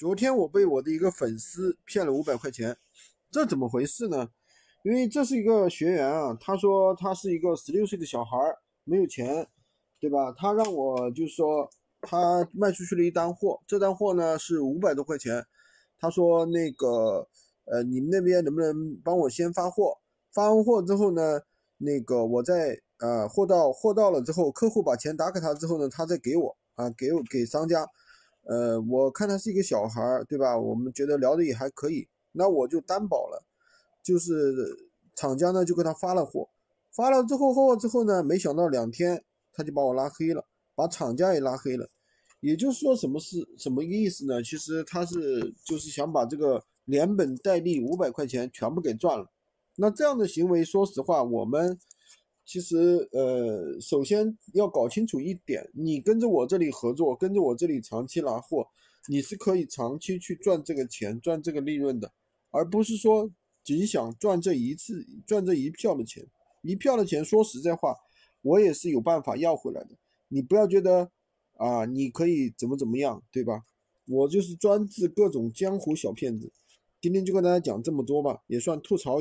昨天我被我的一个粉丝骗了五百块钱，这怎么回事呢？因为这是一个学员啊，他说他是一个十六岁的小孩，没有钱，对吧？他让我就是说他卖出去了一单货，这单货呢是五百多块钱，他说那个呃你们那边能不能帮我先发货？发完货之后呢，那个我在呃货到货到了之后，客户把钱打给他之后呢，他再给我啊给我给商家。呃，我看他是一个小孩，对吧？我们觉得聊的也还可以，那我就担保了，就是厂家呢就给他发了货，发了之后货之后呢，没想到两天他就把我拉黑了，把厂家也拉黑了。也就是说，什么是什么意思呢？其实他是就是想把这个连本带利五百块钱全部给赚了。那这样的行为，说实话，我们。其实，呃，首先要搞清楚一点，你跟着我这里合作，跟着我这里长期拿货，你是可以长期去赚这个钱，赚这个利润的，而不是说仅想赚这一次，赚这一票的钱。一票的钱，说实在话，我也是有办法要回来的。你不要觉得啊，你可以怎么怎么样，对吧？我就是专治各种江湖小骗子。今天就跟大家讲这么多吧，也算吐槽一。